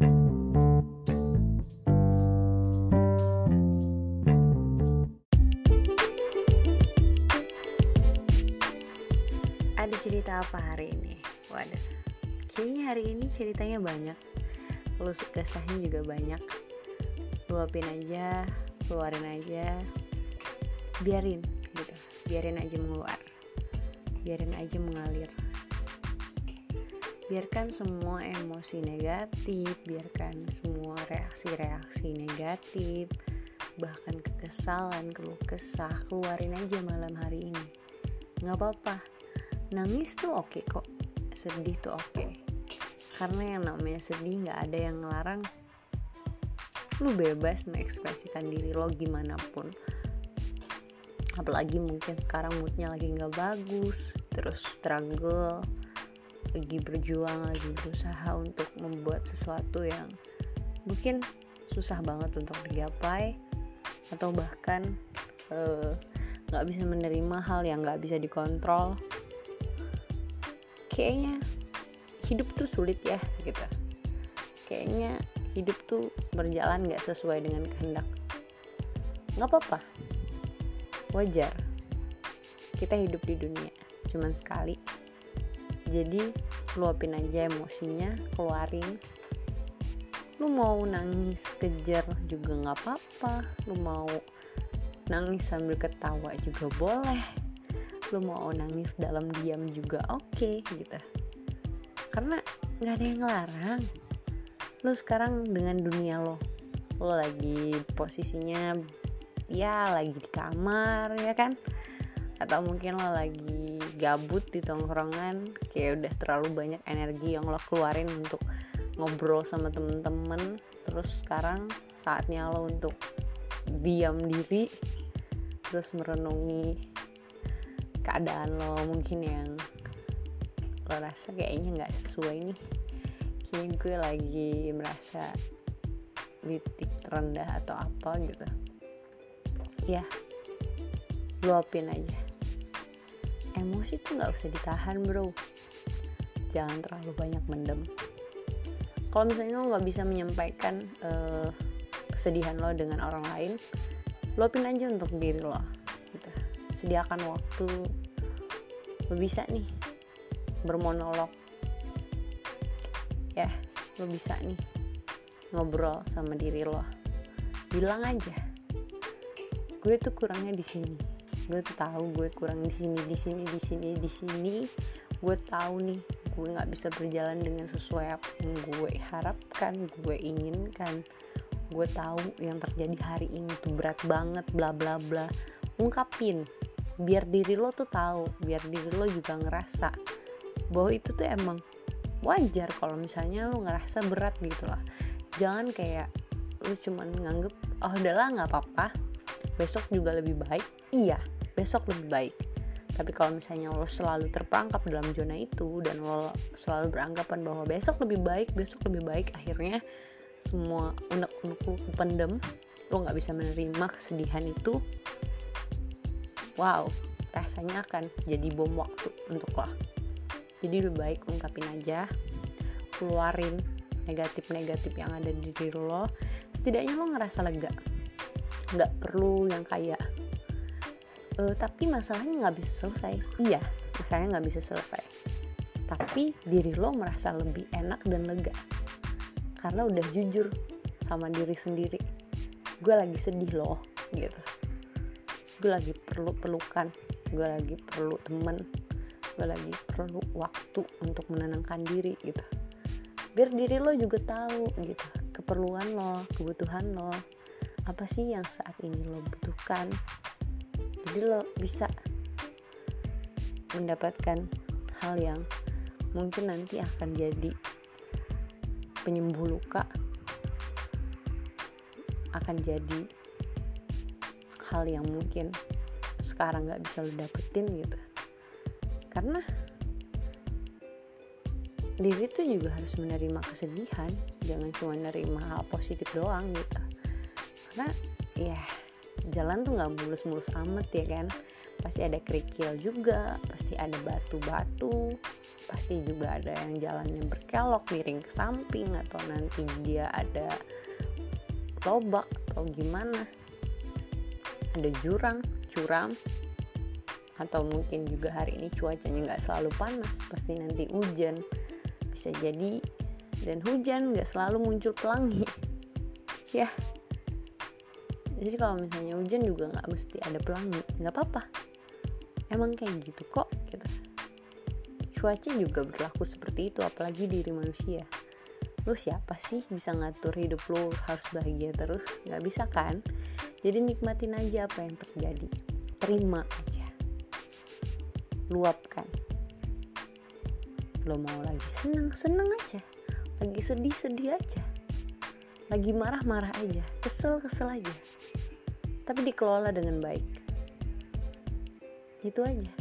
Ada cerita apa hari ini? Waduh, kayaknya hari ini ceritanya banyak. Lu kesahnya juga banyak. Luapin aja, keluarin aja, biarin gitu. Biarin aja mengeluar. Biarin aja mengalir. Biarkan semua emosi negatif, biarkan semua reaksi-reaksi negatif, bahkan kekesalan, keluh kesah, keluarin aja malam hari ini. Nggak apa-apa, nangis tuh oke okay kok. Sedih tuh oke. Okay. karena yang namanya sedih nggak ada yang ngelarang. Lu bebas mengekspresikan diri lo gimana pun. Apalagi mungkin sekarang moodnya lagi nggak bagus terus struggle lagi berjuang lagi berusaha untuk membuat sesuatu yang mungkin susah banget untuk digapai atau bahkan nggak uh, bisa menerima hal yang nggak bisa dikontrol. Kayaknya hidup tuh sulit ya gitu. Kayaknya hidup tuh berjalan gak sesuai dengan kehendak. Nggak apa-apa. Wajar. Kita hidup di dunia. Cuman sekali jadi luapin aja emosinya keluarin. Lu mau nangis kejar juga nggak apa-apa. Lu mau nangis sambil ketawa juga boleh. Lu mau nangis dalam diam juga oke okay, gitu. Karena nggak ada yang ngelarang. Lu sekarang dengan dunia lo lo lagi posisinya ya lagi di kamar ya kan atau mungkin lo lagi gabut di tongkrongan kayak udah terlalu banyak energi yang lo keluarin untuk ngobrol sama temen-temen terus sekarang saatnya lo untuk diam diri terus merenungi keadaan lo mungkin yang lo rasa kayaknya nggak sesuai nih. Kayaknya gue lagi merasa titik terendah atau apa gitu. Ya luapin aja emosi tuh nggak usah ditahan bro. Jangan terlalu banyak mendem. Kalau misalnya lo nggak bisa menyampaikan uh, kesedihan lo dengan orang lain luapin aja untuk diri lo gitu. Sediakan waktu. Lo bisa nih bermonolog. Ya lo bisa nih ngobrol sama diri lo. Bilang aja gue tuh kurangnya di sini gue tuh tahu gue kurang di sini di sini di sini di sini. Gue tahu nih gue nggak bisa berjalan dengan sesuai apa yang gue harapkan gue inginkan gue tahu yang terjadi hari ini tuh berat banget bla bla bla. Ungkapin biar diri lo tuh tahu biar diri lo juga ngerasa bahwa itu tuh emang wajar kalau misalnya lo ngerasa berat gitu lah. Jangan kayak lo cuman nganggep oh udahlah nggak apa-apa. Besok juga lebih baik. Iya besok lebih baik. Tapi kalau misalnya lo selalu terperangkap dalam zona itu dan lo selalu beranggapan bahwa besok lebih baik besok lebih baik akhirnya semua unek-unek pendem lo nggak bisa menerima kesedihan itu wow rasanya akan jadi bom waktu untuk lo. Jadi lebih baik ungkapin aja keluarin negatif-negatif yang ada di diri lo. Setidaknya lo ngerasa lega. Nggak perlu yang kayak e, tapi masalahnya nggak bisa selesai. Iya masalahnya nggak bisa selesai. Tapi diri lo merasa lebih enak dan lega karena udah jujur sama diri sendiri. Gue lagi sedih loh gitu. Gue lagi perlu pelukan gue lagi perlu temen gue lagi perlu waktu untuk menenangkan diri gitu. Biar diri lo juga tahu gitu keperluan lo kebutuhan lo apa sih yang saat ini lo butuhkan jadi lo bisa mendapatkan hal yang mungkin nanti akan jadi penyembuh luka akan jadi hal yang mungkin sekarang nggak bisa lo dapetin gitu. Karena diri tuh juga harus menerima kesedihan jangan cuma menerima hal positif doang gitu. Karena ya jalan tuh nggak mulus-mulus amat ya kan? Pasti ada kerikil juga pasti ada batu-batu pasti juga ada yang jalannya berkelok miring ke samping atau nanti dia ada lobak atau gimana. Ada jurang curam atau mungkin juga hari ini cuacanya nggak selalu panas pasti nanti hujan. Bisa jadi dan hujan nggak selalu muncul pelangi. Ya jadi kalau misalnya hujan juga nggak mesti ada pelangi nggak apa-apa. Emang kayak gitu kok gitu. Cuaca juga berlaku seperti itu apalagi diri manusia. Lu siapa sih bisa ngatur hidup lu harus bahagia terus? Nggak bisa kan? Jadi nikmatin aja apa yang terjadi. Terima aja. Luapkan. Lo mau lagi seneng seneng aja. Lagi sedih sedih aja lagi marah marah aja kesel kesel aja. Tapi dikelola dengan baik. Itu aja